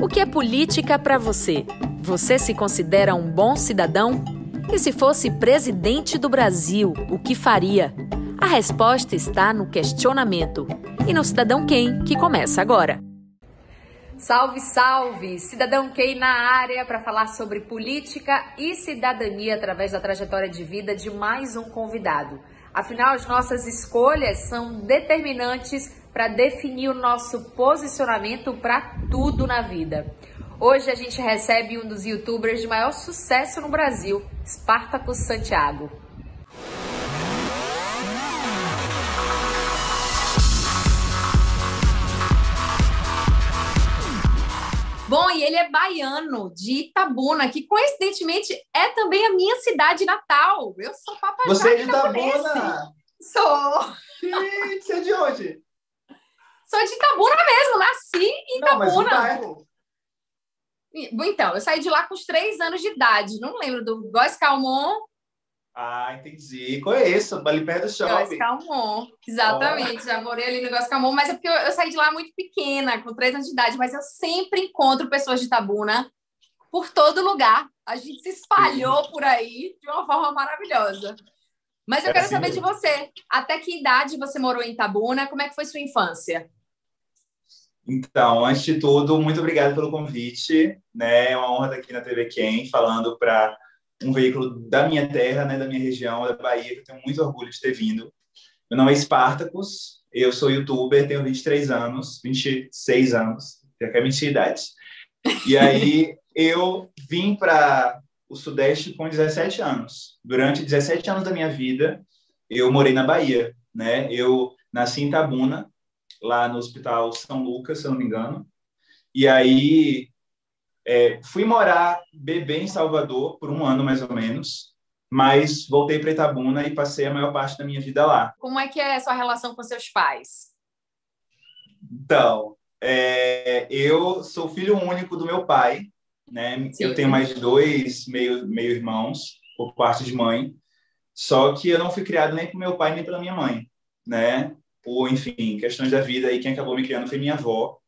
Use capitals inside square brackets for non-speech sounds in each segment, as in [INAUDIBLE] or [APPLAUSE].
O que é política para você? Você se considera um bom cidadão? E se fosse presidente do Brasil, o que faria? A resposta está no questionamento e no Cidadão Quem, que começa agora. Salve, salve! Cidadão Quem na área para falar sobre política e cidadania através da trajetória de vida de mais um convidado. Afinal, as nossas escolhas são determinantes para definir o nosso posicionamento para tudo na vida. Hoje a gente recebe um dos youtubers de maior sucesso no Brasil, Spartacus Santiago. Bom, e ele é baiano, de Itabuna, que coincidentemente é também a minha cidade natal. Eu sou papagaio. Você é de Itabuna? Sou. Gente, você é de onde? Sou de Itabuna mesmo, nasci em Itabuna. Não. Então, eu saí de lá com os três anos de idade. Não lembro do Góis Calmon. Ah, entendi. Conheço, ali perto do shopping. Góis Calmon, exatamente. Oh. Já morei ali no Góis Calmon, mas é porque eu, eu, saí de lá muito pequena, com três anos de idade. Mas eu sempre encontro pessoas de Itabuna por todo lugar. A gente se espalhou Sim. por aí de uma forma maravilhosa. Mas eu é quero assim saber mesmo. de você. Até que idade você morou em Itabuna? Como é que foi sua infância? Então, antes de tudo, muito obrigado pelo convite. Né? É uma honra estar aqui na TV Quem, falando para um veículo da minha terra, né, da minha região, da Bahia, que eu tenho muito orgulho de ter vindo. Meu nome é Spartacus, eu sou youtuber, tenho 23 anos, 26 anos, já quer mentir a idade. E aí [LAUGHS] eu vim para o Sudeste com 17 anos. Durante 17 anos da minha vida, eu morei na Bahia. Né? Eu nasci em Tabuna, lá no Hospital São Lucas, se eu não me engano. E aí é, fui morar bebê em Salvador por um ano mais ou menos, mas voltei para Itabuna e passei a maior parte da minha vida lá. Como é que é a sua relação com seus pais? Então, é, eu sou filho único do meu pai, né? Sim. Eu tenho mais dois meio meio irmãos por parte de mãe, só que eu não fui criado nem por meu pai nem pela minha mãe, né? Por, enfim, questões da vida, e quem acabou me criando foi minha avó.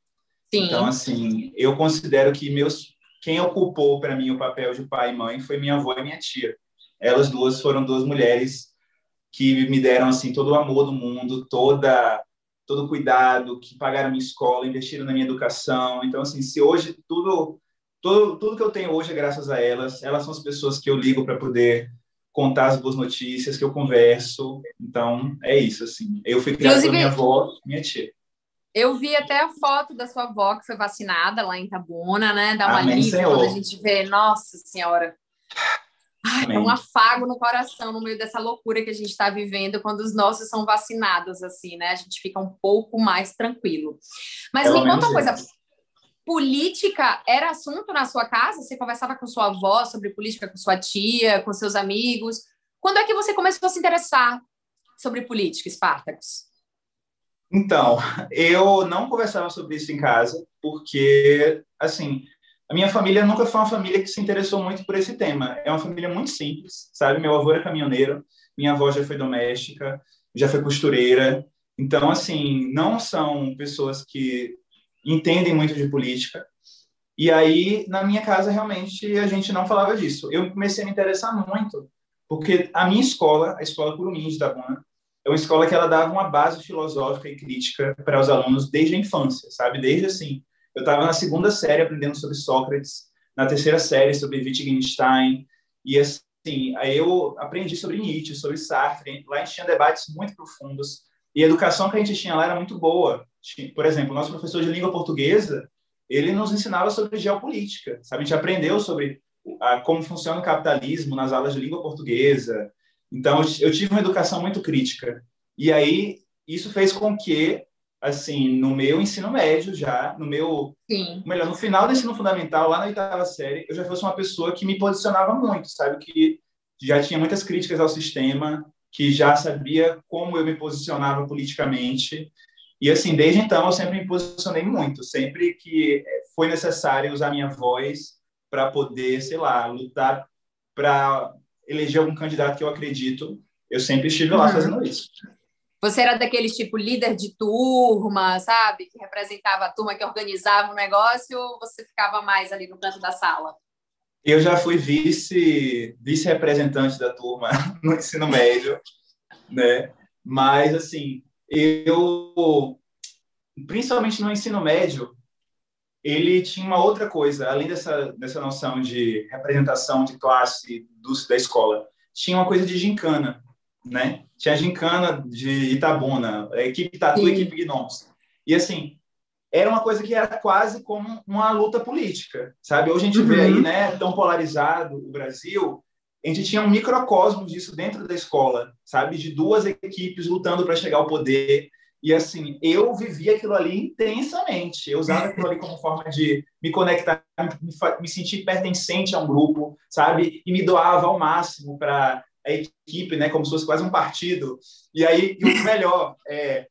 Sim. Então, assim, eu considero que meus quem ocupou para mim o papel de pai e mãe foi minha avó e minha tia. Elas duas foram duas mulheres que me deram assim todo o amor do mundo, toda todo o cuidado, que pagaram minha escola, investiram na minha educação. Então assim, se hoje tudo tudo, tudo que eu tenho hoje é graças a elas. Elas são as pessoas que eu ligo para poder contar as boas notícias, que eu converso. Então, é isso, assim. Eu fui criado pela minha avó, minha tia. Eu vi até a foto da sua avó que foi vacinada lá em Tabuna, né? Dá uma alívio quando a gente vê, nossa senhora. Ai, é um afago no coração no meio dessa loucura que a gente está vivendo quando os nossos são vacinados, assim, né? A gente fica um pouco mais tranquilo. Mas Pelo me conta uma coisa, política era assunto na sua casa? Você conversava com sua avó sobre política, com sua tia, com seus amigos? Quando é que você começou a se interessar sobre política, Spartacus? Então, eu não conversava sobre isso em casa, porque, assim, a minha família nunca foi uma família que se interessou muito por esse tema. É uma família muito simples, sabe? Meu avô era caminhoneiro, minha avó já foi doméstica, já foi costureira. Então, assim, não são pessoas que entendem muito de política. E aí, na minha casa, realmente, a gente não falava disso. Eu comecei a me interessar muito, porque a minha escola, a Escola Curumins da Bona, é uma escola que ela dava uma base filosófica e crítica para os alunos desde a infância, sabe? Desde assim, eu estava na segunda série aprendendo sobre Sócrates, na terceira série sobre Wittgenstein, e assim, aí eu aprendi sobre Nietzsche, sobre Sartre, lá a gente tinha debates muito profundos, e a educação que a gente tinha lá era muito boa. Por exemplo, nosso professor de língua portuguesa, ele nos ensinava sobre geopolítica, sabe? A gente aprendeu sobre a, como funciona o capitalismo nas aulas de língua portuguesa. Então, eu tive uma educação muito crítica. E aí, isso fez com que, assim, no meu ensino médio já, no meu... Sim. Melhor, no final do ensino fundamental, lá na oitava série, eu já fosse uma pessoa que me posicionava muito, sabe? Que já tinha muitas críticas ao sistema, que já sabia como eu me posicionava politicamente. E, assim, desde então, eu sempre me posicionei muito. Sempre que foi necessário usar minha voz para poder, sei lá, lutar para eleger algum candidato que eu acredito, eu sempre estive lá uhum. fazendo isso. Você era daqueles tipo líder de turma, sabe? Que representava a turma que organizava o negócio ou você ficava mais ali no canto da sala? Eu já fui vice vice representante da turma [LAUGHS] no ensino médio, né? Mas assim, eu principalmente no ensino médio, ele tinha uma outra coisa, além dessa dessa noção de representação de classe do, da escola, tinha uma coisa de gincana né? Tinha a gincana de Itabuna, a equipe Tatu e equipe Gnomes. E, assim, era uma coisa que era quase como uma luta política, sabe? Hoje a gente uhum. vê aí, uhum. né, tão polarizado o Brasil, a gente tinha um microcosmo disso dentro da escola, sabe? De duas equipes lutando para chegar ao poder. E assim, eu vivia aquilo ali intensamente. Eu usava aquilo ali como forma de me conectar, me, me sentir pertencente a um grupo, sabe? E me doava ao máximo para a equipe, né, como se fosse quase um partido. E aí, e o melhor, é,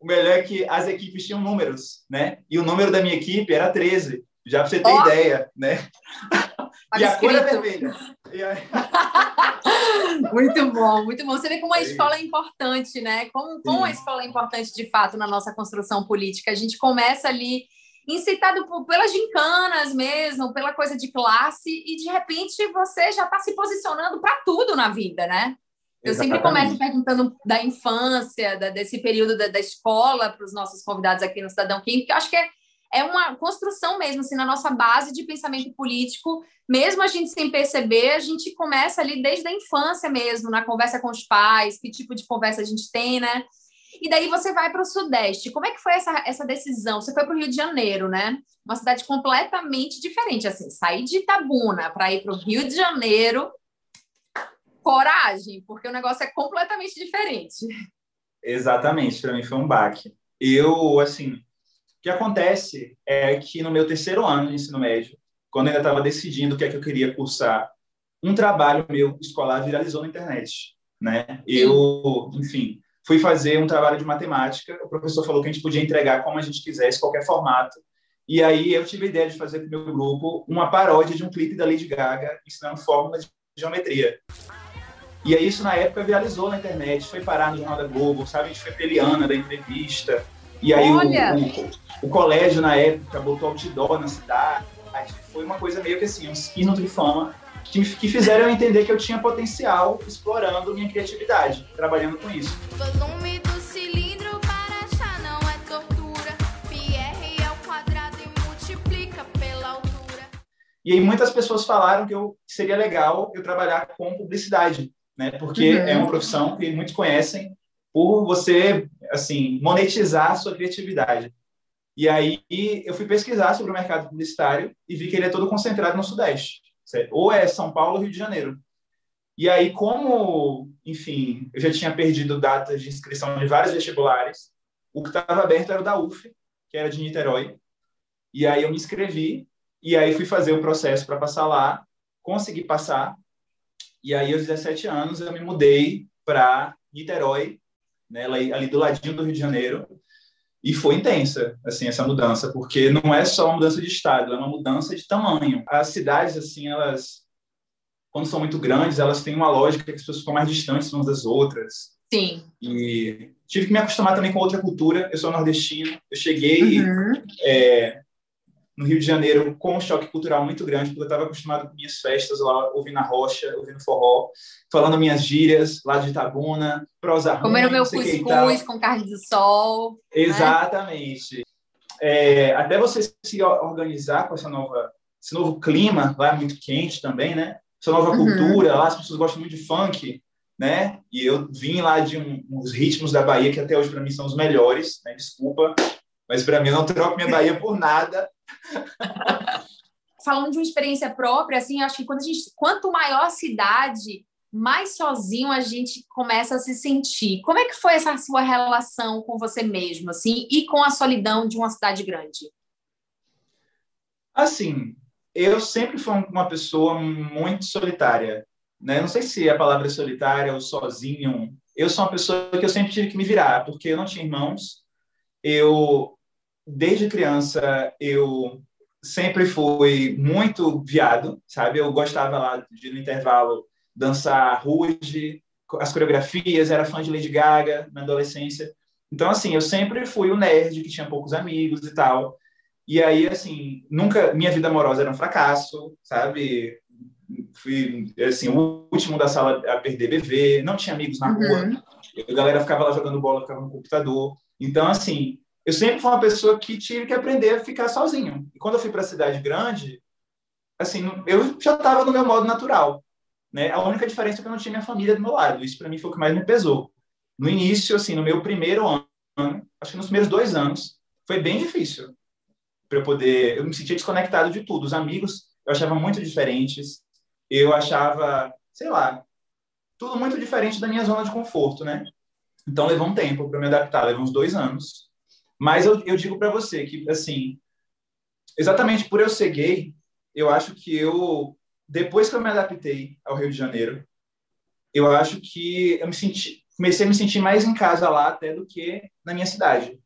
o melhor é que as equipes tinham números, né? E o número da minha equipe era 13, já para você ter oh. ideia, né? e a cor é vermelha. [LAUGHS] Muito bom, muito bom. Você vê como a escola é importante, né? Como, como a escola é importante de fato na nossa construção política. A gente começa ali incitado por, pelas gincanas mesmo, pela coisa de classe, e de repente você já está se posicionando para tudo na vida, né? Eu Exatamente. sempre começo perguntando da infância, da, desse período da, da escola para os nossos convidados aqui no Cidadão Kim, porque eu acho que é, é uma construção mesmo, assim, na nossa base de pensamento político, mesmo a gente sem perceber, a gente começa ali desde a infância mesmo, na conversa com os pais, que tipo de conversa a gente tem, né? E daí você vai para o Sudeste. Como é que foi essa, essa decisão? Você foi para o Rio de Janeiro, né? Uma cidade completamente diferente. Assim, sair de Itabuna para ir para o Rio de Janeiro, coragem, porque o negócio é completamente diferente. Exatamente, para mim foi um baque. Eu, assim, o que acontece é que no meu terceiro ano de ensino médio, quando eu ainda estava decidindo o que é que eu queria cursar, um trabalho meu escolar viralizou na internet, né? Eu, enfim, fui fazer um trabalho de matemática, o professor falou que a gente podia entregar como a gente quisesse, qualquer formato. E aí eu tive a ideia de fazer com o meu grupo uma paródia de um clipe da Lady Gaga ensinando fórmulas de geometria. E aí isso na época viralizou na internet, foi parar no Jornal da Globo, sabe? A gente foi peliana da entrevista. E aí o, o, o, colégio na época botou outdoor na cidade. Foi uma coisa meio que assim, um sino de fama que, que fizeram eu entender que eu tinha potencial explorando minha criatividade, trabalhando com isso. Volume do cilindro para achar não é tortura. PR ao quadrado e multiplica pela altura. E aí muitas pessoas falaram que eu seria legal eu trabalhar com publicidade, né? Porque uhum. é uma profissão que muitos conhecem por você, assim, monetizar a sua criatividade. E aí eu fui pesquisar sobre o mercado publicitário e vi que ele é todo concentrado no Sudeste. Certo? Ou é São Paulo Rio de Janeiro. E aí, como, enfim, eu já tinha perdido datas de inscrição de vários vestibulares, o que estava aberto era o da UF, que era de Niterói. E aí eu me inscrevi, e aí fui fazer o processo para passar lá, consegui passar, e aí aos 17 anos eu me mudei para Niterói, né, ali do ladinho do Rio de Janeiro, e foi intensa, assim, essa mudança, porque não é só uma mudança de estado, é uma mudança de tamanho. As cidades, assim, elas, quando são muito grandes, elas têm uma lógica que as pessoas ficam mais distantes umas das outras. Sim. E tive que me acostumar também com outra cultura. Eu sou nordestino, eu cheguei uhum. é, no Rio de Janeiro com um choque cultural muito grande, porque eu estava acostumado com minhas festas lá, ouvindo a rocha, ouvindo forró, falando minhas gírias lá de Itabuna, prosa ruim, Comendo meu cuscuz com carne de sol. Né? Exatamente. Né? É, até você se organizar com essa nova, esse novo clima, lá é muito quente também, né? Essa nova uhum. cultura, lá as pessoas gostam muito de funk, né? E eu vim lá de um, uns ritmos da Bahia que até hoje para mim são os melhores, né? Desculpa, mas para mim eu não troco minha Bahia por nada. [LAUGHS] Falando de uma experiência própria, assim, acho que quando a gente, quanto maior a cidade, mais sozinho a gente começa a se sentir. Como é que foi essa sua relação com você mesmo, assim, e com a solidão de uma cidade grande? Assim, eu sempre fui uma pessoa muito solitária, né? Não sei se a palavra é solitária ou sozinho. Eu sou uma pessoa que eu sempre tive que me virar, porque eu não tinha irmãos. Eu desde criança eu sempre fui muito viado, sabe? Eu gostava lá de no intervalo dançar ruge, as coreografias, era fã de Lady Gaga na adolescência. Então, assim, eu sempre fui o nerd que tinha poucos amigos e tal. E aí, assim, nunca. Minha vida amorosa era um fracasso, sabe? Fui, assim, o último da sala a perder bebê, não tinha amigos na rua. Uhum. A galera ficava lá jogando bola, ficava no computador. Então, assim, eu sempre fui uma pessoa que tive que aprender a ficar sozinho. E quando eu fui para a cidade grande, assim, eu já estava no meu modo natural. Né? A única diferença é que eu não tinha minha família do meu lado. Isso para mim foi o que mais me pesou. No início, assim, no meu primeiro ano, acho que nos primeiros dois anos, foi bem difícil para eu poder. Eu me sentia desconectado de tudo. Os amigos eu achava muito diferentes. Eu achava, sei lá, tudo muito diferente da minha zona de conforto, né? Então levou um tempo para me adaptar, levou uns dois anos. Mas eu, eu digo para você que, assim, exatamente por eu ser gay, eu acho que eu, depois que eu me adaptei ao Rio de Janeiro, eu acho que eu me senti, comecei a me sentir mais em casa lá até do que na minha cidade.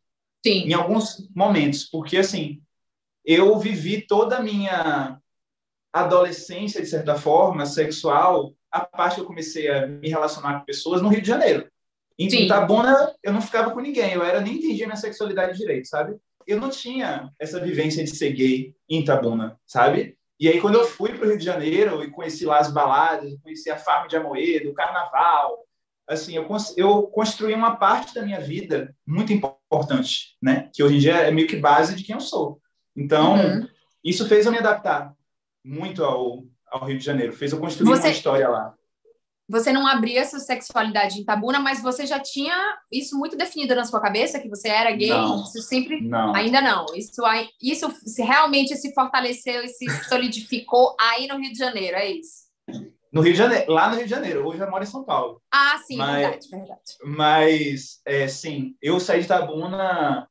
Sim. Em alguns momentos, porque assim, eu vivi toda a minha adolescência, de certa forma, sexual, a parte que eu comecei a me relacionar com pessoas no Rio de Janeiro. Em Sim. Itabuna, eu não ficava com ninguém, eu era nem entendia minha sexualidade direito, sabe? Eu não tinha essa vivência de ser gay em Itabuna, sabe? E aí, quando eu fui para o Rio de Janeiro e conheci lá as baladas, conheci a farm de Amoedo, o carnaval, assim, eu, eu construí uma parte da minha vida muito importante, né? Que hoje em dia é meio que base de quem eu sou. Então, uhum. isso fez eu me adaptar muito ao, ao Rio de Janeiro, fez eu construir você, uma história lá. Você não abria essa sexualidade em Tabuna, mas você já tinha isso muito definido na sua cabeça, que você era gay? Não, isso sempre. Não. Ainda não. Isso, isso realmente se fortaleceu e se solidificou aí no Rio de Janeiro, é isso? No Rio de Janeiro, lá no Rio de Janeiro. Hoje eu moro em São Paulo. Ah, sim, mas, verdade, verdade. Mas, é, sim, eu saí de Tabuna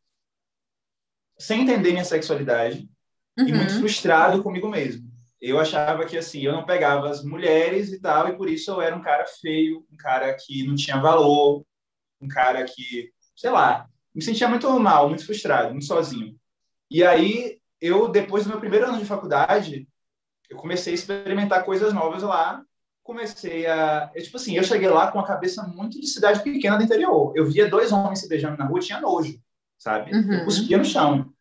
sem entender minha sexualidade uhum. e muito frustrado comigo mesmo. Eu achava que assim, eu não pegava as mulheres e tal, e por isso eu era um cara feio, um cara que não tinha valor, um cara que, sei lá, me sentia muito mal, muito frustrado, muito sozinho. E aí, eu, depois do meu primeiro ano de faculdade, eu comecei a experimentar coisas novas lá, comecei a. Eu, tipo assim, eu cheguei lá com a cabeça muito de cidade pequena do interior. Eu via dois homens se beijando na rua, tinha nojo, sabe? Uhum. Eu cuspia no chão.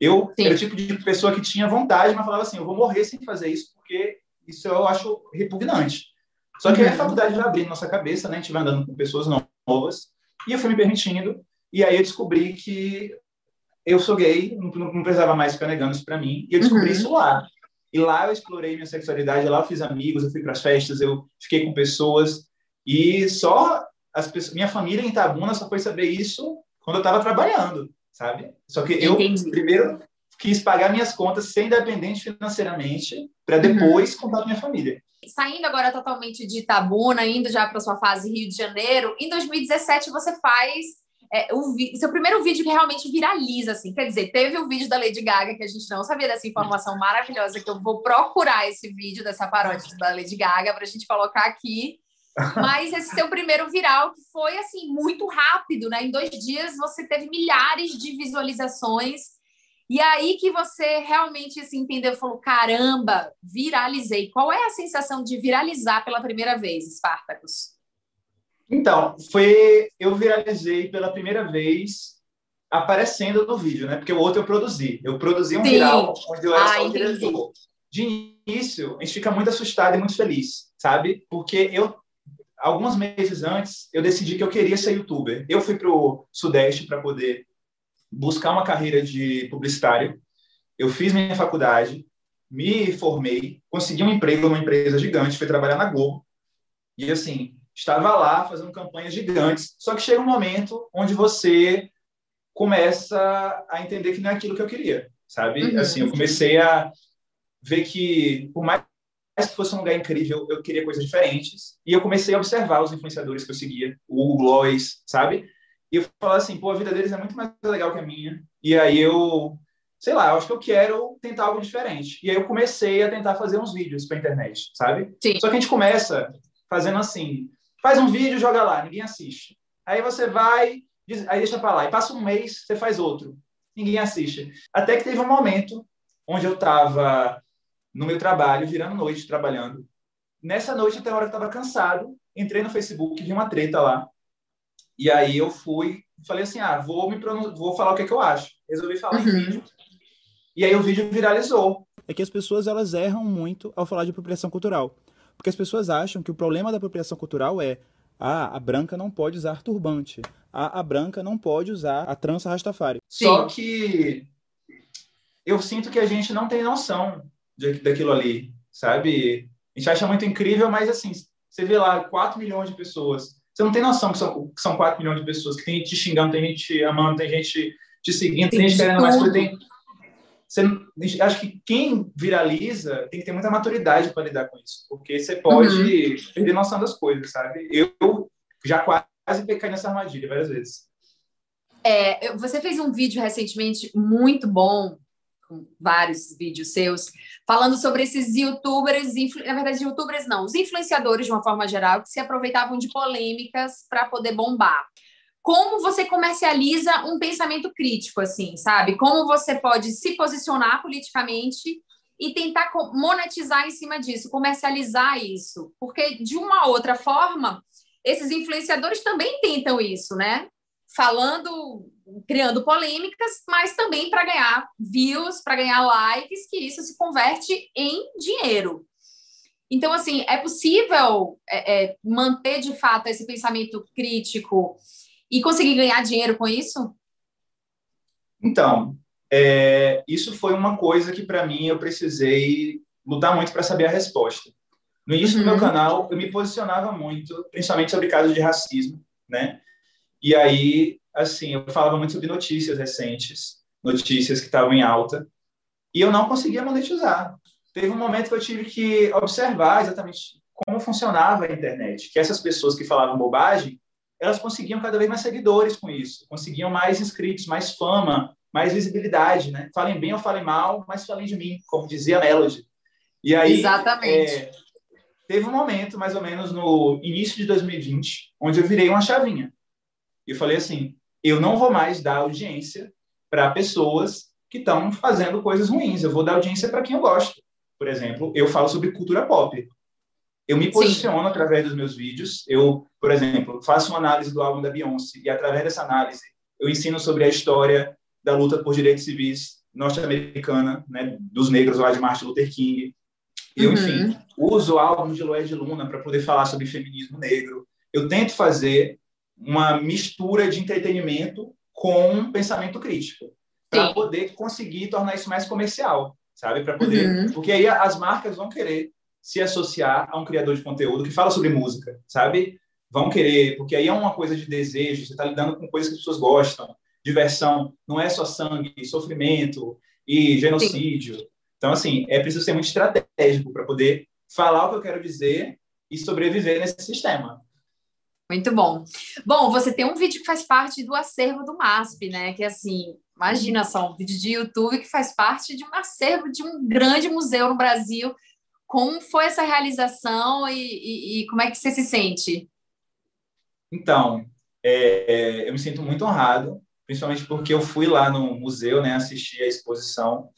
Eu Sim. era o tipo de pessoa que tinha vontade, mas falava assim: eu vou morrer sem fazer isso, porque isso eu acho repugnante. Só que uhum. a faculdade já abriu nossa cabeça, né? A gente vai andando com pessoas novas, e eu fui me permitindo, e aí eu descobri que eu sou gay, não, não precisava mais ficar negando isso para mim, e eu descobri uhum. isso lá. E lá eu explorei minha sexualidade, lá eu fiz amigos, eu fui para as festas, eu fiquei com pessoas, e só as pessoas, minha família em Itabuna só foi saber isso quando eu estava trabalhando sabe? Só que eu Entendi. primeiro quis pagar minhas contas ser independente financeiramente para uhum. depois uhum. contar com minha família. Saindo agora totalmente de Itabuna, indo já para sua fase Rio de Janeiro, em 2017 você faz é, o seu primeiro vídeo que realmente viraliza, assim. Quer dizer, teve o vídeo da Lady Gaga, que a gente não sabia dessa informação maravilhosa, que eu vou procurar esse vídeo dessa paródia da Lady Gaga para a gente colocar aqui. Mas esse seu primeiro viral, que foi assim, muito rápido, né? Em dois dias você teve milhares de visualizações. E aí que você realmente assim, entendeu, falou: caramba, viralizei. Qual é a sensação de viralizar pela primeira vez, Spartacus? Então, foi. Eu viralizei pela primeira vez aparecendo no vídeo, né? Porque o outro eu produzi. Eu produzi um Sim. viral onde eu era ah, só o diretor. De início, a gente fica muito assustado e muito feliz, sabe? Porque eu alguns meses antes, eu decidi que eu queria ser youtuber. Eu fui para o Sudeste para poder buscar uma carreira de publicitário. Eu fiz minha faculdade, me formei, consegui um emprego numa empresa gigante, fui trabalhar na Globo. E assim, estava lá fazendo campanhas gigantes. Só que chega um momento onde você começa a entender que não é aquilo que eu queria, sabe? Uhum. Assim, eu comecei a ver que, por mais que fosse um lugar incrível, eu queria coisas diferentes. E eu comecei a observar os influenciadores que eu seguia, o Hugo Gloss, sabe? E eu falava assim, pô, a vida deles é muito mais legal que a minha. E aí eu, sei lá, eu acho que eu quero tentar algo diferente. E aí eu comecei a tentar fazer uns vídeos para internet, sabe? Sim. Só que a gente começa fazendo assim, faz um vídeo, joga lá, ninguém assiste. Aí você vai, aí deixa para lá. E passa um mês, você faz outro. Ninguém assiste. Até que teve um momento onde eu estava no meu trabalho, virando noite, trabalhando. nessa noite, até a hora que eu estava cansado, entrei no Facebook, vi uma treta lá. E aí eu fui, falei assim, ah, vou me vou falar o que, é que eu acho. Resolvi falar uhum. em vídeo. E aí o vídeo viralizou. É que as pessoas elas erram muito ao falar de apropriação cultural. Porque as pessoas acham que o problema da apropriação cultural é ah, a branca não pode usar turbante. Ah, a branca não pode usar a trança Rastafari. Sim. Só que eu sinto que a gente não tem noção de, daquilo ali, sabe? A gente acha muito incrível, mas assim, você vê lá 4 milhões de pessoas. Você não tem noção que são, que são 4 milhões de pessoas, que tem gente te xingando, tem gente te amando, tem gente te seguindo, tem, tem gente querendo mais coisa. Tem... Você, acho que quem viraliza tem que ter muita maturidade para lidar com isso, porque você pode uhum. perder noção das coisas, sabe? Eu já quase pequei nessa armadilha várias vezes. É, você fez um vídeo recentemente muito bom com vários vídeos seus, falando sobre esses youtubers, na verdade, youtubers não, os influenciadores de uma forma geral, que se aproveitavam de polêmicas para poder bombar. Como você comercializa um pensamento crítico, assim, sabe? Como você pode se posicionar politicamente e tentar monetizar em cima disso, comercializar isso. Porque, de uma outra forma, esses influenciadores também tentam isso, né? falando, criando polêmicas, mas também para ganhar views, para ganhar likes, que isso se converte em dinheiro. Então, assim, é possível é, é, manter de fato esse pensamento crítico e conseguir ganhar dinheiro com isso? Então, é, isso foi uma coisa que para mim eu precisei lutar muito para saber a resposta. No início uhum. do meu uhum. canal, eu me posicionava muito, principalmente sobre casos de racismo, né? E aí, assim, eu falava muito sobre notícias recentes, notícias que estavam em alta, e eu não conseguia monetizar. Teve um momento que eu tive que observar exatamente como funcionava a internet, que essas pessoas que falavam bobagem, elas conseguiam cada vez mais seguidores com isso, conseguiam mais inscritos, mais fama, mais visibilidade, né? Falem bem ou falem mal, mas falem de mim, como dizia a Melody. E aí, Exatamente. É, teve um momento, mais ou menos no início de 2020, onde eu virei uma chavinha. E falei assim: eu não vou mais dar audiência para pessoas que estão fazendo coisas ruins. Eu vou dar audiência para quem eu gosto. Por exemplo, eu falo sobre cultura pop. Eu me posiciono Sim. através dos meus vídeos. Eu, por exemplo, faço uma análise do álbum da Beyoncé e através dessa análise eu ensino sobre a história da luta por direitos civis norte-americana, né, dos negros lá de Martin Luther King. Eu, uhum. enfim, uso o álbum de Loé de Luna para poder falar sobre feminismo negro. Eu tento fazer uma mistura de entretenimento com pensamento crítico para poder conseguir tornar isso mais comercial, sabe? Para poder, uhum. porque aí as marcas vão querer se associar a um criador de conteúdo que fala sobre música, sabe? Vão querer, porque aí é uma coisa de desejo, você está lidando com coisas que as pessoas gostam, diversão, não é só sangue, sofrimento e genocídio. Sim. Então, assim, é preciso ser muito estratégico para poder falar o que eu quero dizer e sobreviver nesse sistema. Muito bom. Bom, você tem um vídeo que faz parte do acervo do MASP, né? Que assim, imagina só, um vídeo de YouTube que faz parte de um acervo de um grande museu no Brasil. Como foi essa realização e, e, e como é que você se sente? Então, é, é, eu me sinto muito honrado, principalmente porque eu fui lá no museu, né, assistir a exposição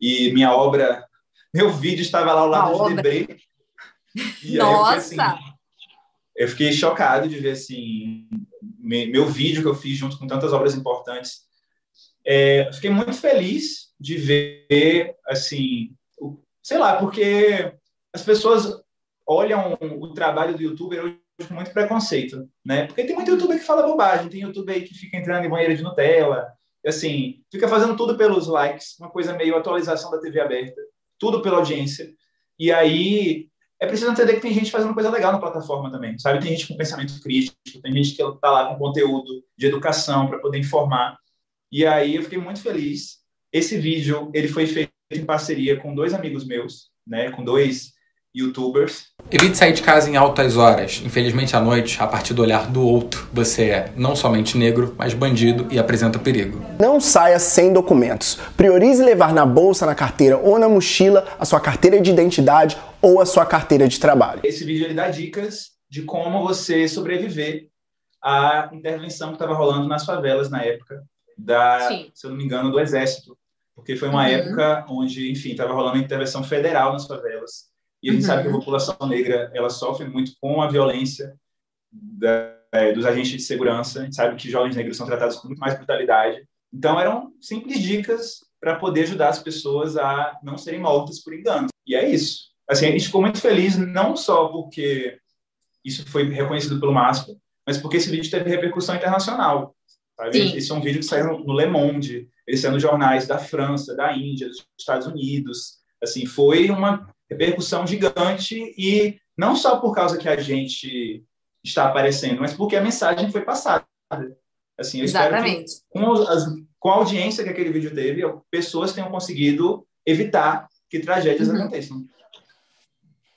e minha obra, [LAUGHS] meu vídeo estava lá ao lado de Debré. Nossa! Aí, assim, eu fiquei chocado de ver assim meu vídeo que eu fiz junto com tantas obras importantes. É, fiquei muito feliz de ver assim, sei lá, porque as pessoas olham o trabalho do youtuber com muito preconceito, né? Porque tem muito youtuber que fala bobagem, tem youtuber aí que fica entrando em banheira de Nutella, assim, fica fazendo tudo pelos likes, uma coisa meio atualização da TV aberta, tudo pela audiência. E aí é preciso entender que tem gente fazendo coisa legal na plataforma também, sabe? Tem gente com pensamento crítico, tem gente que está lá com conteúdo de educação para poder informar. E aí eu fiquei muito feliz. Esse vídeo ele foi feito em parceria com dois amigos meus, né? Com dois youtubers. Evite sair de casa em altas horas. Infelizmente, à noite, a partir do olhar do outro, você é não somente negro, mas bandido e apresenta perigo. Não saia sem documentos. Priorize levar na bolsa, na carteira ou na mochila a sua carteira de identidade ou a sua carteira de trabalho. Esse vídeo ele dá dicas de como você sobreviver à intervenção que estava rolando nas favelas na época da, Sim. se eu não me engano, do exército, porque foi uma uhum. época onde, enfim, estava rolando a intervenção federal nas favelas E a gente uhum. sabe que a uhum. população negra ela sofre muito com a violência da, é, dos agentes de segurança. A gente sabe que jovens negros são tratados com muito mais brutalidade. Então, eram simples dicas para poder ajudar as pessoas a não serem mortas por engano. E é isso. Assim, a gente ficou muito feliz, não só porque isso foi reconhecido pelo MASPA, mas porque esse vídeo teve repercussão internacional. Esse é um vídeo que saiu no Le Monde, ele saiu nos jornais da França, da Índia, dos Estados Unidos. Assim, foi uma repercussão gigante e não só por causa que a gente está aparecendo, mas porque a mensagem foi passada. Assim, eu Exatamente. espero que com, as, com a audiência que aquele vídeo teve, pessoas tenham conseguido evitar que tragédias uhum. aconteçam.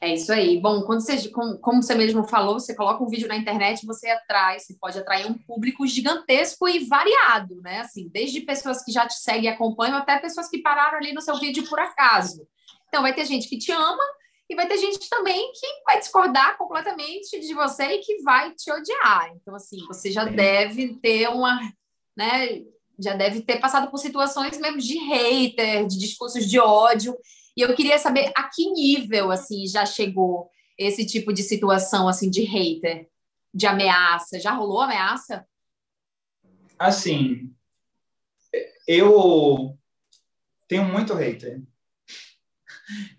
É isso aí. Bom, quando você, como, você mesmo falou, você coloca um vídeo na internet, você atrai, você pode atrair um público gigantesco e variado, né? Assim, desde pessoas que já te seguem e acompanham até pessoas que pararam ali no seu vídeo por acaso. Então, vai ter gente que te ama e vai ter gente também que vai discordar completamente de você e que vai te odiar. Então, assim, você já deve ter uma, né? Já deve ter passado por situações mesmo de hater, de discursos de ódio. E eu queria saber a que nível assim já chegou esse tipo de situação assim de hater, de ameaça. Já rolou ameaça? Assim, eu tenho muito hater.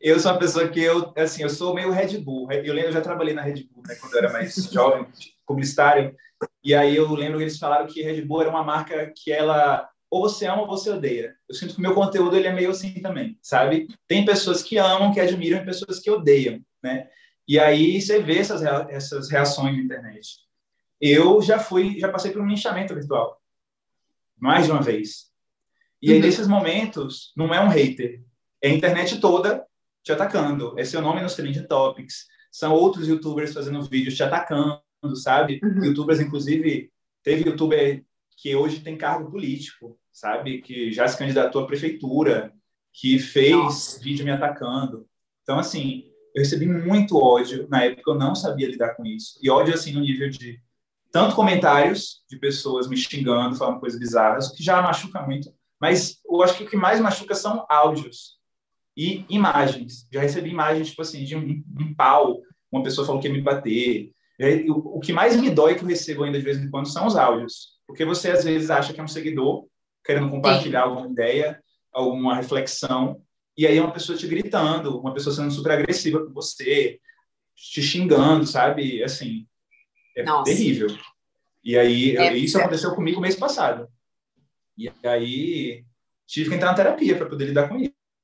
Eu sou uma pessoa que eu, assim, eu sou meio Red Bull. Eu lembro, eu já trabalhei na Red Bull, né, quando eu era mais [LAUGHS] jovem, publicitário. E aí eu lembro que eles falaram que Red Bull era uma marca que ela ou você ama ou você odeia. Eu sinto que o meu conteúdo ele é meio assim também, sabe? Tem pessoas que amam, que admiram e pessoas que odeiam, né? E aí você vê essas, essas reações na internet. Eu já fui, já passei por um linchamento virtual. Mais de uma vez. E aí, uhum. nesses momentos, não é um hater. É a internet toda te atacando. É seu nome nos trending topics. São outros youtubers fazendo vídeos te atacando, sabe? Uhum. Youtubers, inclusive, teve youtuber que hoje tem cargo político, sabe? Que já se candidatou à prefeitura, que fez Nossa. vídeo me atacando. Então, assim, eu recebi muito ódio. Na época eu não sabia lidar com isso. E ódio, assim, no nível de tanto comentários de pessoas me xingando, falando coisas bizarras, o que já machuca muito. Mas eu acho que o que mais machuca são áudios e imagens. Já recebi imagens, tipo assim, de um, um pau, uma pessoa falou que ia me bater. O, o que mais me dói que eu recebo ainda de vez em quando são os áudios. Porque você, às vezes, acha que é um seguidor querendo compartilhar Sim. alguma ideia, alguma reflexão, e aí é uma pessoa te gritando, uma pessoa sendo super agressiva com você, te xingando, sabe? Assim, é Nossa. terrível. E aí, é, isso é. aconteceu comigo mês passado. E aí, tive que entrar na terapia para poder lidar com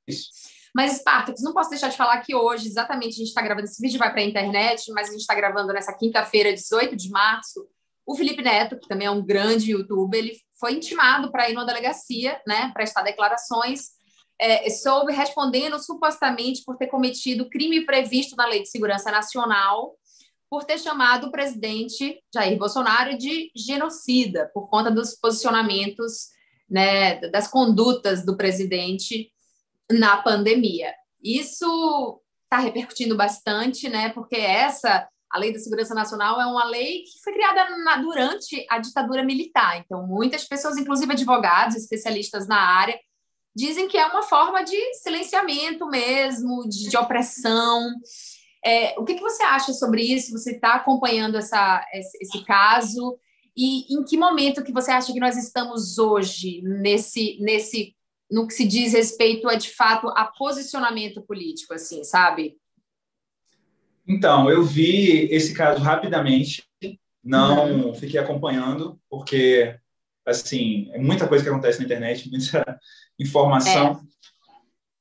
isso. Mas, Spartacus, não posso deixar de falar que hoje, exatamente, a gente está gravando esse vídeo, vai para a internet, mas a gente está gravando nessa quinta-feira, 18 de março, o Felipe Neto, que também é um grande youtuber, ele foi intimado para ir numa delegacia, né, prestar declarações, é, soube respondendo supostamente por ter cometido crime previsto na Lei de Segurança Nacional, por ter chamado o presidente Jair Bolsonaro de genocida, por conta dos posicionamentos, né, das condutas do presidente na pandemia. Isso está repercutindo bastante, né, porque essa a Lei da Segurança Nacional é uma lei que foi criada na, durante a ditadura militar. Então, muitas pessoas, inclusive advogados, especialistas na área, dizem que é uma forma de silenciamento mesmo, de, de opressão. É, o que, que, você acha sobre isso? Você está acompanhando essa, esse, esse, caso? E em que momento que você acha que nós estamos hoje nesse, nesse no que se diz respeito a, de fato, a posicionamento político, assim, sabe? Então, eu vi esse caso rapidamente, não uhum. fiquei acompanhando, porque, assim, é muita coisa que acontece na internet, [LAUGHS] muita informação.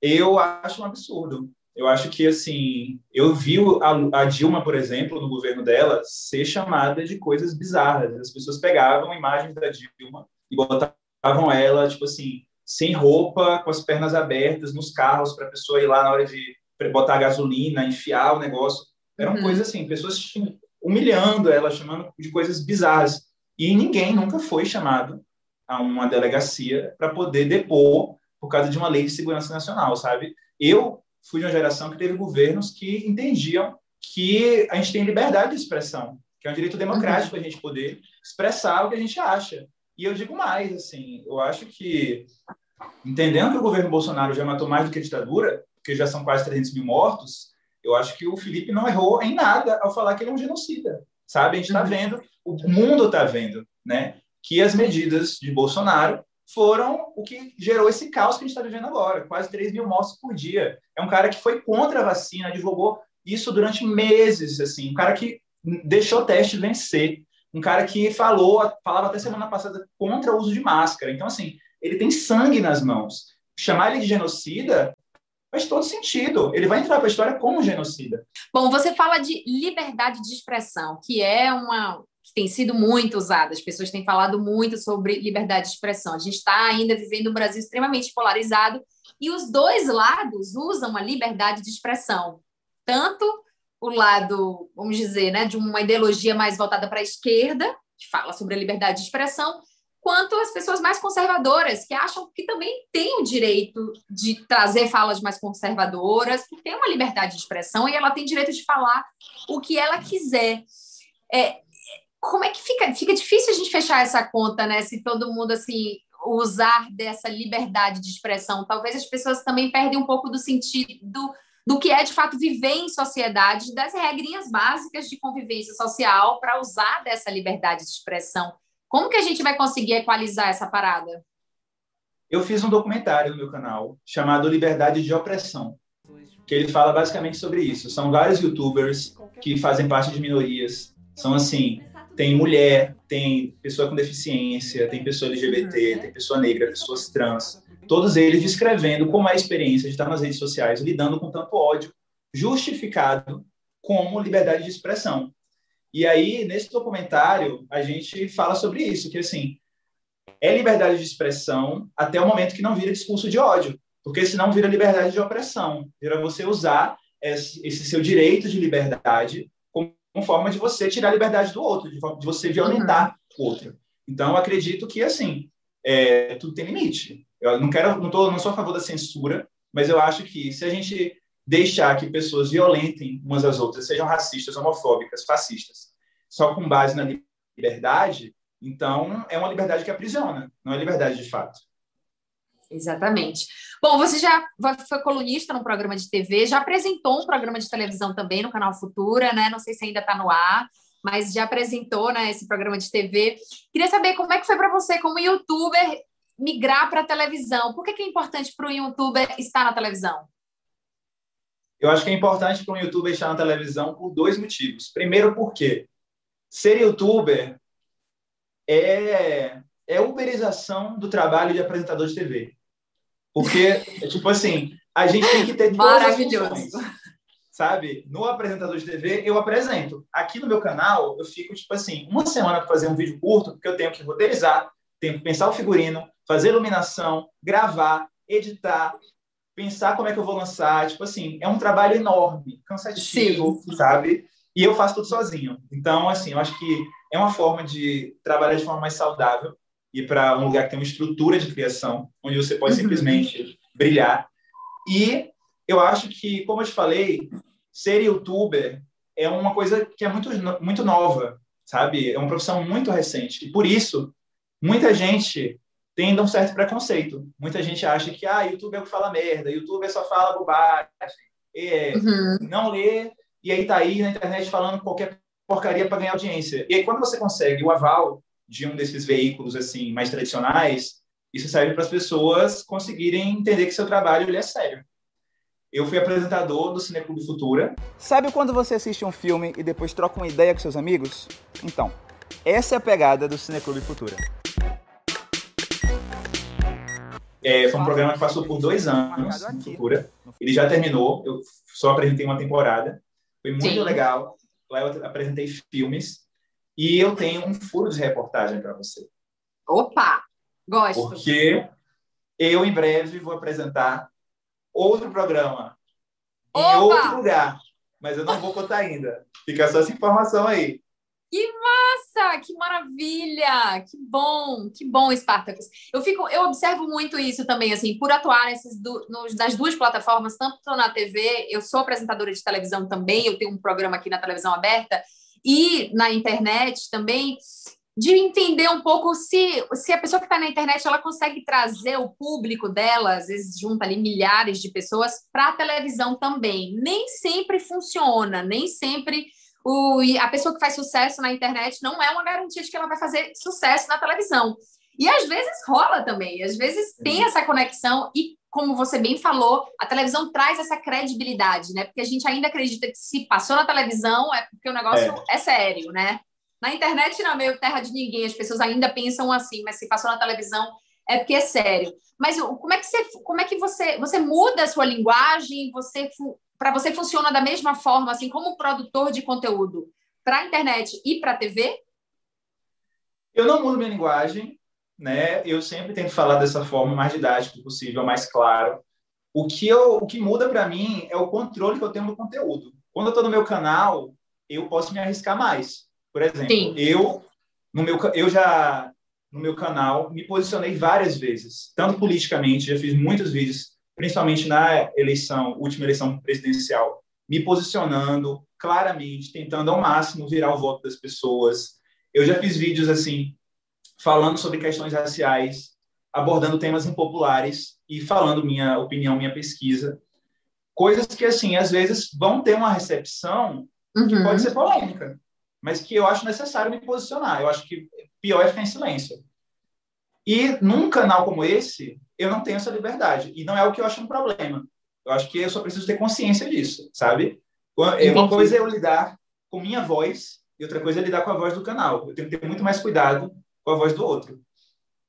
É. Eu acho um absurdo. Eu acho que, assim, eu vi a, a, Dilma, por exemplo, no governo dela, ser chamada de coisas bizarras. As pessoas pegavam imagens da Dilma e botavam ela, tipo assim, sem roupa, com as pernas abertas, nos carros, para a pessoa ir lá na hora de botar gasolina, enfiar o negócio. Eram uhum. coisas assim, pessoas humilhando ela, chamando de coisas bizarras. E ninguém nunca foi chamado a uma delegacia para poder depor por causa de uma lei de segurança nacional, sabe? Eu fui de uma geração que teve governos que entendiam que a gente tem liberdade de expressão, que é um direito democrático uhum. a gente poder expressar o que a gente acha. E eu digo mais, assim, eu acho que, entendendo que o governo Bolsonaro já matou mais do que a ditadura, porque já são quase 300 mil mortos, Eu acho que o Felipe não errou em nada ao falar que ele é um genocida, sabe? A gente está uhum. vendo, o mundo está vendo, né? Que as medidas de Bolsonaro foram o que gerou esse caos que a gente está vivendo agora. Quase 3 mil mortes por dia. É um cara que foi contra a vacina, advogou isso durante meses, assim. Um cara que deixou o teste vencer. Um cara que falou, falava até semana passada contra o uso de máscara. Então, assim, ele tem sangue nas mãos. Chamar ele de genocida faz todo sentido. Ele vai entrar para a história como genocida. Bom, você fala de liberdade de expressão, que é uma que tem sido muito usada. As pessoas têm falado muito sobre liberdade de expressão. A gente está ainda vivendo um Brasil extremamente polarizado e os dois lados usam a liberdade de expressão. Tanto o lado, vamos dizer, né, de uma ideologia mais voltada para a esquerda, que fala sobre a liberdade de expressão, quanto as pessoas mais conservadoras, que acham que também tem o direito de trazer falas mais conservadoras, que tem uma liberdade de expressão e ela tem direito de falar o que ela quiser. É, como é que fica? Fica difícil a gente fechar essa conta, né? Se todo mundo assim usar dessa liberdade de expressão, talvez as pessoas também perdem um pouco do sentido do, que é de fato viver em sociedade, das regrinhas básicas de convivência social para usar dessa liberdade de expressão. Como que a gente vai conseguir equalizar essa parada? Eu fiz um documentário no meu canal chamado Liberdade de Opressão, que ele fala basicamente sobre isso. São vários youtubers que fazem parte de minorias. São assim, tem mulher, tem pessoa com deficiência, tem pessoa LGBT, tem pessoa negra, pessoas trans. Todos eles descrevendo como é a experiência de estar nas redes sociais lidando com tanto ódio, justificado como liberdade de expressão. E aí, nesse documentário, a gente fala sobre isso, que assim, é liberdade de expressão até o momento que não vira discurso de ódio, porque senão vira liberdade de opressão, vira você usar esse seu direito de liberdade uma forma de você tirar a liberdade do outro, de, você violentar uhum. o outro. Então, acredito que, assim, é, tudo tem limite. Eu não quero, não, tô, não sou a favor da censura, mas eu acho que se a gente deixar que pessoas violentem umas às outras, sejam racistas, homofóbicas, fascistas, só com base na liberdade, então é uma liberdade que aprisiona, não é liberdade de fato. Exatamente. Bom, você já foi colunista num programa de TV, já apresentou um programa de televisão também no canal Futura, né? Não sei se ainda está no ar, mas já apresentou né, esse programa de TV. Queria saber como é que foi para você, como youtuber, migrar para a televisão. Por que, que é importante para o youtuber estar na televisão? Eu acho que é importante para um youtuber estar na televisão por dois motivos. Primeiro, porque ser youtuber é, é uberização do trabalho de apresentador de TV. Porque, [LAUGHS] tipo assim, a gente tem que ter todas Maravilhoso. as funções, sabe? No apresentador de TV, eu apresento. Aqui no meu canal, eu fico, tipo assim, uma semana para fazer um vídeo curto, porque eu tenho que roteirizar, tenho que pensar o figurino, fazer iluminação, gravar, editar, pensar como é que eu vou lançar. Tipo assim, é um trabalho enorme, cansativo, Sim. sabe? E eu faço tudo sozinho. Então, assim, eu acho que é uma forma de trabalhar de forma mais saudável ir para um lugar que tem uma estrutura de criação, onde você pode uhum. simplesmente brilhar. E eu acho que, como eu te falei, ser youtuber é uma coisa que é muito, muito nova, sabe? É uma profissão muito recente. E por isso, muita gente tem um certo preconceito. Muita gente acha que, ah, YouTube é o que fala merda, YouTube só fala bobagem, é, uhum. não lê, e aí tá aí na internet falando qualquer porcaria para ganhar audiência. E aí, quando você consegue o aval de um desses veículos assim mais tradicionais, isso serve para as pessoas conseguirem entender que seu trabalho ele é sério. Eu fui apresentador do Cineclube Futura. Sabe quando você assiste um filme e depois troca uma ideia com seus amigos? Então, essa é a pegada do Cineclube Futura. É, foi um programa que passou por dois anos no Futura. Ele já terminou, eu só apresentei uma temporada. Foi muito Sim. legal. Lá eu apresentei filmes e eu tenho um furo de reportagem para você. Opa! Gosto. Porque eu, em breve, vou apresentar outro programa Opa! em outro lugar. Mas eu não vou contar ainda. Fica só essa informação aí. Que massa! Que maravilha! Que bom! Que bom, Spartacus. Eu fico, eu observo muito isso também, assim, por atuar nesses du, nos, nas duas plataformas, tanto na TV, eu sou apresentadora de televisão também, eu tenho um programa aqui na televisão aberta, e na internet também, de entender um pouco se, se a pessoa que está na internet ela consegue trazer o público dela, às vezes junta ali milhares de pessoas, para a televisão também. Nem sempre funciona, nem sempre o, a pessoa que faz sucesso na internet não é uma garantia de que ela vai fazer sucesso na televisão. E às vezes rola também, às vezes tem essa conexão e como você bem falou, a televisão traz essa credibilidade, né? Porque a gente ainda acredita que se passou na televisão é porque o negócio é, é sério, né? Na internet, não, meio terra de ninguém, as pessoas ainda pensam assim, mas se passou na televisão é porque é sério. Mas como é que você, como é que você, você muda a sua linguagem? Você para você funciona da mesma forma, assim, como produtor de conteúdo para a internet e para a TV? Eu não mudo minha linguagem, né? Eu sempre tento falar dessa forma mais didática possível, mais claro. O que eu, o que muda para mim é o controle que eu tenho do conteúdo. Quando eu estou no meu canal, eu posso me arriscar mais. Por exemplo, Sim. eu no meu eu já no meu canal me posicionei várias vezes, tanto politicamente, já fiz muitos vídeos, principalmente na eleição, última eleição presidencial, me posicionando claramente, tentando ao máximo virar o voto das pessoas. Eu já fiz vídeos assim falando sobre questões raciais, abordando temas impopulares e falando minha opinião, minha pesquisa. Coisas que, assim, às vezes vão ter uma recepção uhum. que pode ser polêmica, mas que eu acho necessário me posicionar. Eu acho que pior é ficar em silêncio. E num canal como esse, eu não tenho essa liberdade. E não é o que eu acho um problema. Eu acho que eu só preciso ter consciência disso, sabe? É uma coisa é eu lidar com minha voz e outra coisa é lidar com a voz do canal. Eu tenho que ter muito mais cuidado com a voz do outro.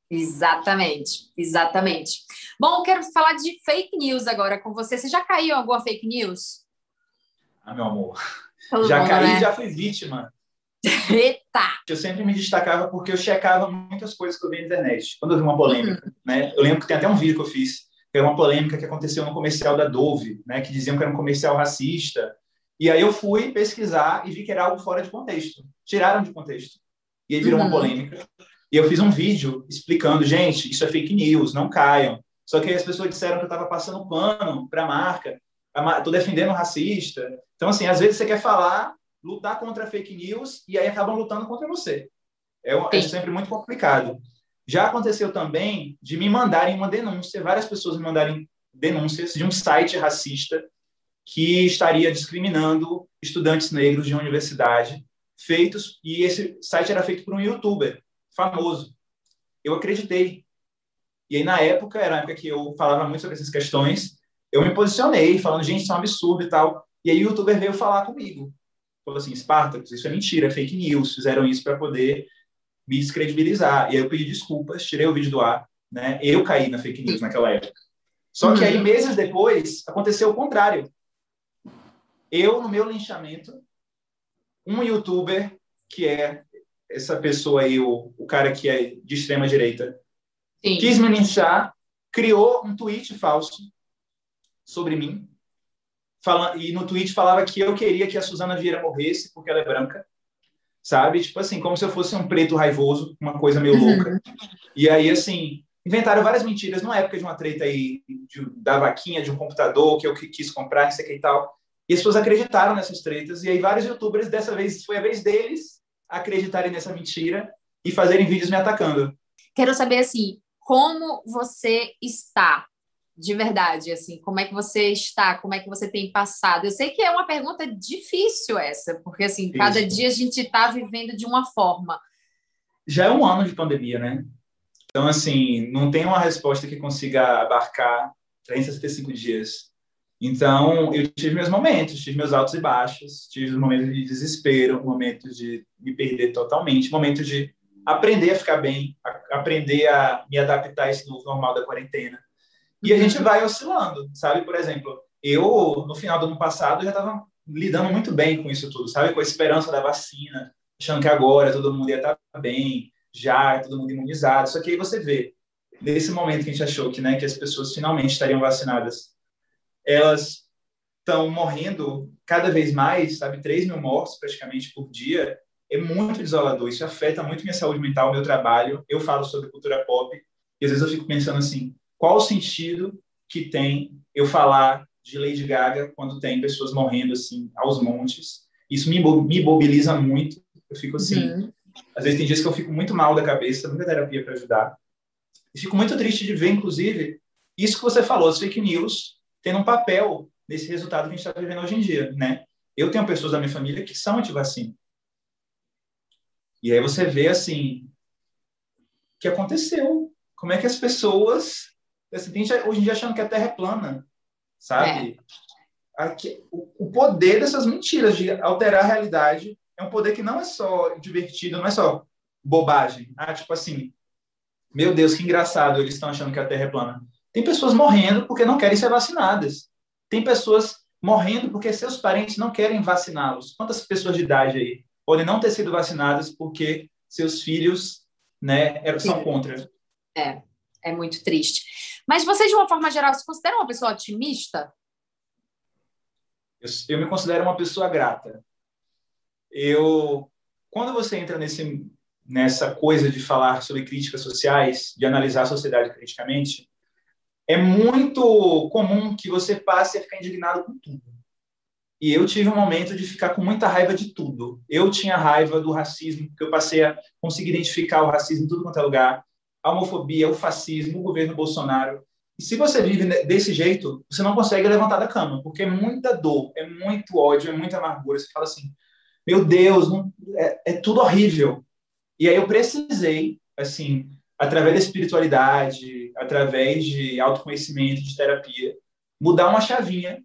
Exatamente, exatamente. Bom, quero falar de fake news agora com você. Você já caiu em alguma fake news? Ah, meu amor. Todo já mundo, caí né? já fui vítima. [LAUGHS] Eita! Eu sempre me destacava porque eu checava muitas coisas que eu vi na internet. Quando eu vi uma polêmica, uhum. né? Eu lembro que tem até um vídeo que eu fiz, que era uma polêmica que aconteceu no comercial da Dove, né? Que diziam que era um comercial racista. E aí eu fui pesquisar e vi que era algo fora de contexto. Tiraram de contexto. E aí virou uhum. uma polêmica. E eu fiz um vídeo explicando, gente, isso é fake news, não caiam. Só que as pessoas disseram que eu estava passando pano para a marca, estou defendendo o racista. Então, assim, às vezes você quer falar, lutar contra fake news e aí acabam lutando contra você. É, é sempre muito complicado. Já aconteceu também de me mandarem uma denúncia, várias pessoas me mandarem denúncias de um site racista que estaria discriminando estudantes negros de uma universidade feitos, e esse site era feito por um youtuber famoso. Eu acreditei. E aí, na época, era a época que eu falava muito sobre essas questões, eu me posicionei, falando, gente, isso é um absurdo e tal. E aí o youtuber veio falar comigo. Falou assim, Spartacus, isso é mentira, é fake news, fizeram isso para poder me descredibilizar. E aí eu pedi desculpas, tirei o vídeo do ar, né? Eu caí na fake news naquela época. Só que aí, uhum. meses depois, aconteceu o contrário. Eu, no meu linchamento, um youtuber que é essa pessoa aí, o, o cara que é de extrema direita, Sim. quis me linchar, criou um tweet falso sobre mim, falando, e no tweet falava que eu queria que a Suzana Vieira morresse porque ela é branca, sabe? Tipo assim, como se eu fosse um preto raivoso, uma coisa meio uhum. louca. E aí, assim, inventaram várias mentiras numa época de uma treta aí de, da vaquinha de um computador que eu quis comprar, não sei o que e tal. E as pessoas acreditaram nessas tretas, e aí vários youtubers, dessa vez, foi a vez deles acreditarem nessa mentira e fazerem vídeos me atacando. Quero saber, assim, como você está de verdade, assim, como é que você está, como é que você tem passado? Eu sei que é uma pergunta difícil essa, porque, assim, Isso. cada dia a gente está vivendo de uma forma. Já é um ano de pandemia, né? Então, assim, não tem uma resposta que consiga abarcar 365 dias. Então, eu tive meus momentos, tive meus altos e baixos, tive momentos de desespero, momentos de me perder totalmente, momentos de aprender a ficar bem, a, aprender a me adaptar a esse novo normal da quarentena. E a gente vai oscilando, sabe? Por exemplo, eu, no final do ano passado, já estava lidando muito bem com isso tudo, sabe? Com a esperança da vacina, achando que agora todo mundo ia estar bem, já, todo mundo imunizado. Só que aí você vê, nesse momento que a gente achou que, né, que as pessoas finalmente estariam vacinadas, elas estão morrendo cada vez mais, sabe, 3 mil mortes praticamente por dia, é muito desolador. Isso afeta muito minha saúde mental, meu trabalho. Eu falo sobre cultura pop e às vezes eu fico pensando assim, qual o sentido que tem eu falar de Lady Gaga quando tem pessoas morrendo assim aos montes? Isso me, me mobiliza muito. Eu fico assim, uhum. Às vezes tem dias que eu fico muito mal da cabeça, muita terapia para ajudar. E fico muito triste de ver, inclusive, isso que você falou, as fake news, tendo um papel nesse resultado que a gente está vivendo hoje em dia, né? Eu tenho pessoas da minha família que são anti-vacina. E aí você vê, assim, o que aconteceu. Como é que as pessoas... Assim, tem gente hoje em dia achando que a Terra é plana, sabe? É. Aqui, o, o poder dessas mentiras de alterar a realidade é um poder que não é só divertido, não é só bobagem. Ah, tipo assim, meu Deus, que engraçado, eles estão achando que a Terra é plana. Tem pessoas morrendo porque não querem ser vacinadas. Tem pessoas morrendo porque seus parentes não querem vaciná-los. Quantas pessoas de idade aí podem não ter sido vacinadas porque seus filhos né, são contra? É, é muito triste. Mas você, de uma forma geral, se considera uma pessoa otimista? Eu, eu me considero uma pessoa grata. Eu, quando você entra nesse, nessa coisa de falar sobre críticas sociais, de analisar a sociedade criticamente, é muito comum que você passe a ficar indignado com tudo. E eu tive um momento de ficar com muita raiva de tudo. Eu tinha raiva do racismo, porque eu passei a conseguir identificar o racismo em tudo quanto é lugar, a homofobia, o fascismo, o governo Bolsonaro. E se você vive desse jeito, você não consegue levantar da cama, porque é muita dor, é muito ódio, é muita amargura. Você fala assim: meu Deus, não, é, é tudo horrível. E aí eu precisei, assim, através da espiritualidade, através de autoconhecimento, de terapia, mudar uma chavinha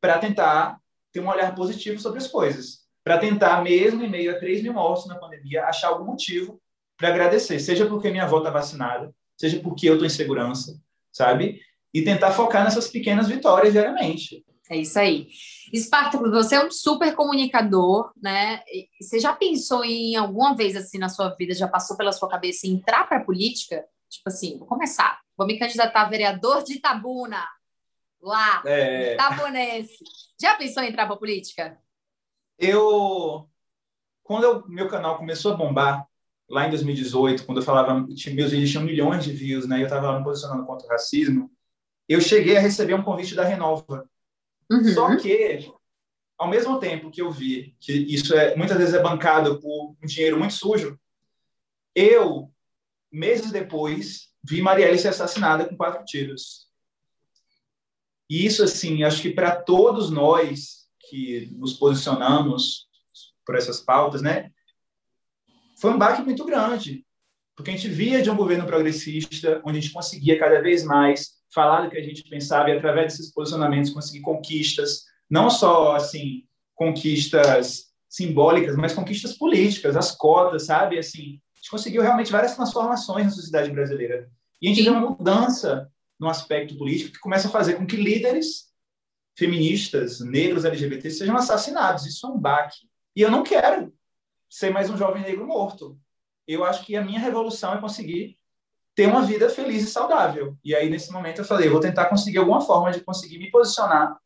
para tentar ter um olhar positivo sobre as coisas. Para tentar, mesmo em meio a 3 mil mortos na pandemia, achar algum motivo para agradecer. Seja porque minha avó está vacinada, seja porque eu estou em segurança, sabe? E tentar focar nessas pequenas vitórias diariamente. É isso aí. Espartaco, você é um super comunicador, né? Você já pensou em alguma vez assim na sua vida, já passou pela sua cabeça entrar para a política? Tipo assim, vou começar, vou me candidatar a vereador de Itabuna, lá, é... Itabunense. Já pensou em entrar para a política? Eu, quando eu, meu canal começou a bombar, lá em 2018, quando eu falava, meus vídeos tinham milhões de views, né? Eu estava me posicionando contra o racismo. Eu cheguei a receber um convite da Renova Uhum. Só que, ao mesmo tempo que eu vi que isso é muitas vezes é bancado por um dinheiro muito sujo, eu, meses depois, vi Marielle ser assassinada com quatro tiros. E isso, assim, acho que para todos nós que nos posicionamos por essas pautas, né, foi um baque muito grande, porque a gente via de um governo progressista, onde a gente conseguia cada vez mais falar do que a gente pensava e através desses posicionamentos conseguir conquistas, não só assim conquistas simbólicas, mas conquistas políticas, as cotas, sabe? Assim, a gente conseguiu realmente várias transformações na sociedade brasileira. E a gente Sim. vê uma mudança no aspecto político que começa a fazer com que líderes feministas, negros, LGBT sejam assassinados. Isso é um baque. E eu não quero ser mais um jovem negro morto. Eu acho que a minha revolução é conseguir ter uma vida feliz e saudável. E aí, nesse momento, eu falei, eu vou tentar conseguir alguma forma de conseguir me posicionar,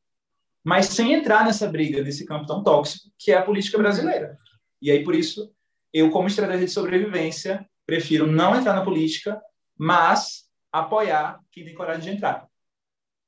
mas sem entrar nessa briga, nesse campo tão tóxico que é a política brasileira. E aí, por isso, eu, como estratégia de sobrevivência, prefiro não entrar na política, mas apoiar quem tem coragem de entrar.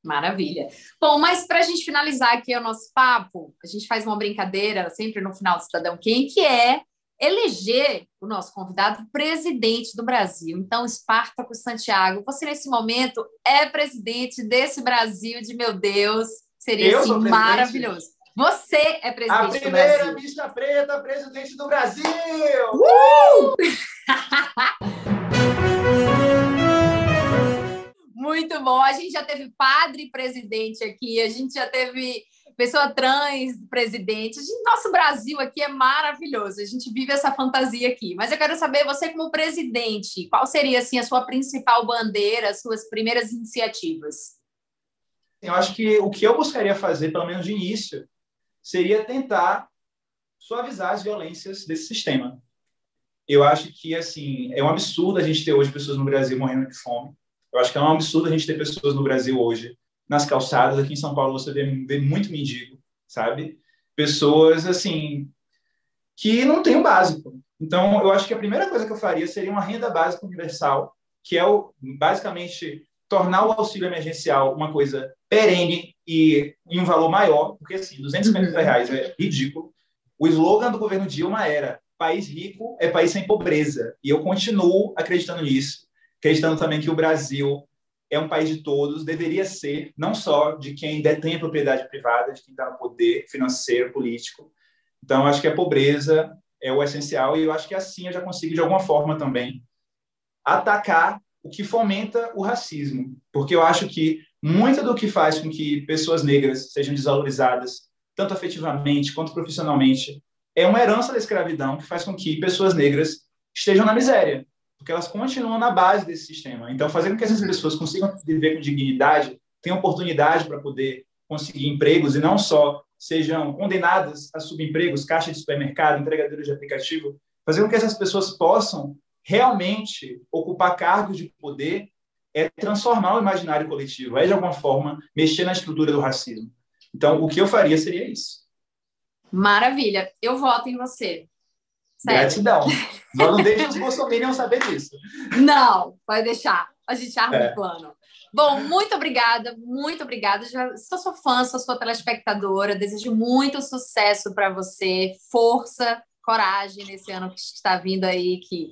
Maravilha. Bom, mas para a gente finalizar aqui o nosso papo, a gente faz uma brincadeira sempre no final do Cidadão Quem, que é eleger o nosso convidado presidente do Brasil. Então, Espartaco Santiago, você nesse momento é presidente desse Brasil de meu Deus, seria assim, maravilhoso. Você é presidente do Brasil. A primeira bicha preta presidente do Brasil! Uh! [LAUGHS] Muito bom. A gente já teve padre presidente aqui, a gente já teve pessoa trans, presidente. Nosso Brasil aqui é maravilhoso. A gente vive essa fantasia aqui. Mas eu quero saber, você como presidente, qual seria assim a sua principal bandeira, as suas primeiras iniciativas? Eu acho que o que eu buscaria fazer, pelo menos de início, seria tentar suavizar as violências desse sistema. Eu acho que assim é um absurdo a gente ter hoje pessoas no Brasil morrendo de fome. Eu acho que é um absurdo a gente ter pessoas no Brasil hoje nas calçadas. Aqui em São Paulo você vê, vê muito mendigo, sabe? Pessoas, assim, que não têm o básico. Então, eu acho que a primeira coisa que eu faria seria uma renda básica universal, que é o, basicamente tornar o auxílio emergencial uma coisa perene e em um valor maior, porque assim, 250 reais é ridículo. O slogan do governo Dilma era país rico é país sem pobreza. E eu continuo acreditando nisso, acreditando também que o Brasil é um país de todos, deveria ser, não só de quem detém a propriedade privada, de quem está no poder financeiro, político. Então, acho que a pobreza é o essencial e eu acho que assim eu já consigo, de alguma forma também, atacar o que fomenta o racismo. Porque eu acho que muito do que faz com que pessoas negras sejam desvalorizadas, tanto afetivamente quanto profissionalmente, é uma herança da escravidão que faz com que pessoas negras estejam na miséria porque elas continuam na base desse sistema. Então, fazer com que essas pessoas consigam viver com dignidade, tenham oportunidade para poder conseguir empregos e não só sejam condenadas a subempregos, caixa de supermercado, entregadores de aplicativo, fazer com que essas pessoas possam realmente ocupar cargos de poder é transformar o imaginário coletivo, é de alguma forma mexer na estrutura do racismo. Então, o que eu faria seria isso. Maravilha. Eu voto em você. Sério. Gratidão. [LAUGHS] Nós não deixamos os bolsominions saber disso. Não, vai deixar. A gente arma é. um plano. Bom, muito obrigada, muito obrigada. Já sou sua fã, sou sua telespectadora. Desejo muito sucesso para você, força, coragem nesse ano que está vindo aí, que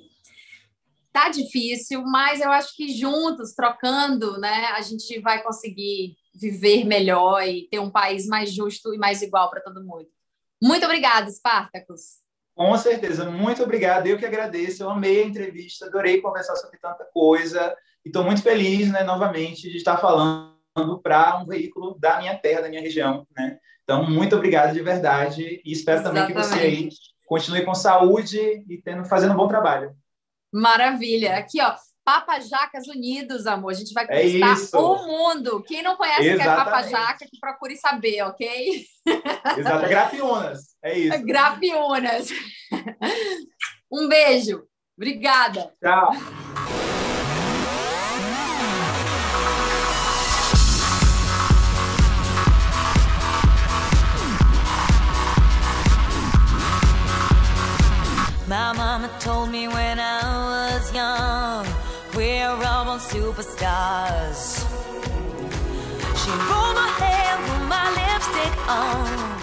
tá difícil, mas eu acho que juntos, trocando, né, a gente vai conseguir viver melhor e ter um país mais justo e mais igual para todo mundo. Muito obrigada, Spartacus. Com certeza, muito obrigado. Eu que agradeço. Eu amei a entrevista, adorei conversar sobre tanta coisa e estou muito feliz, né, novamente, de estar falando para um veículo da minha terra, da minha região, né? Então, muito obrigado de verdade e espero Exatamente. também que você aí continue com saúde e tendo, fazendo um bom trabalho. Maravilha. Aqui, ó, Papajacas Unidos, amor. A gente vai é conquistar é o mundo. Quem não conhece Exatamente. que é Papajaca, que procure saber, ok? Exato. É Grapiunas. É isso. [LAUGHS] Grapiunas. Um beijo. Obrigada. Tchau. My mama told me when I was superstars. She rolled my hair, put my lipstick on.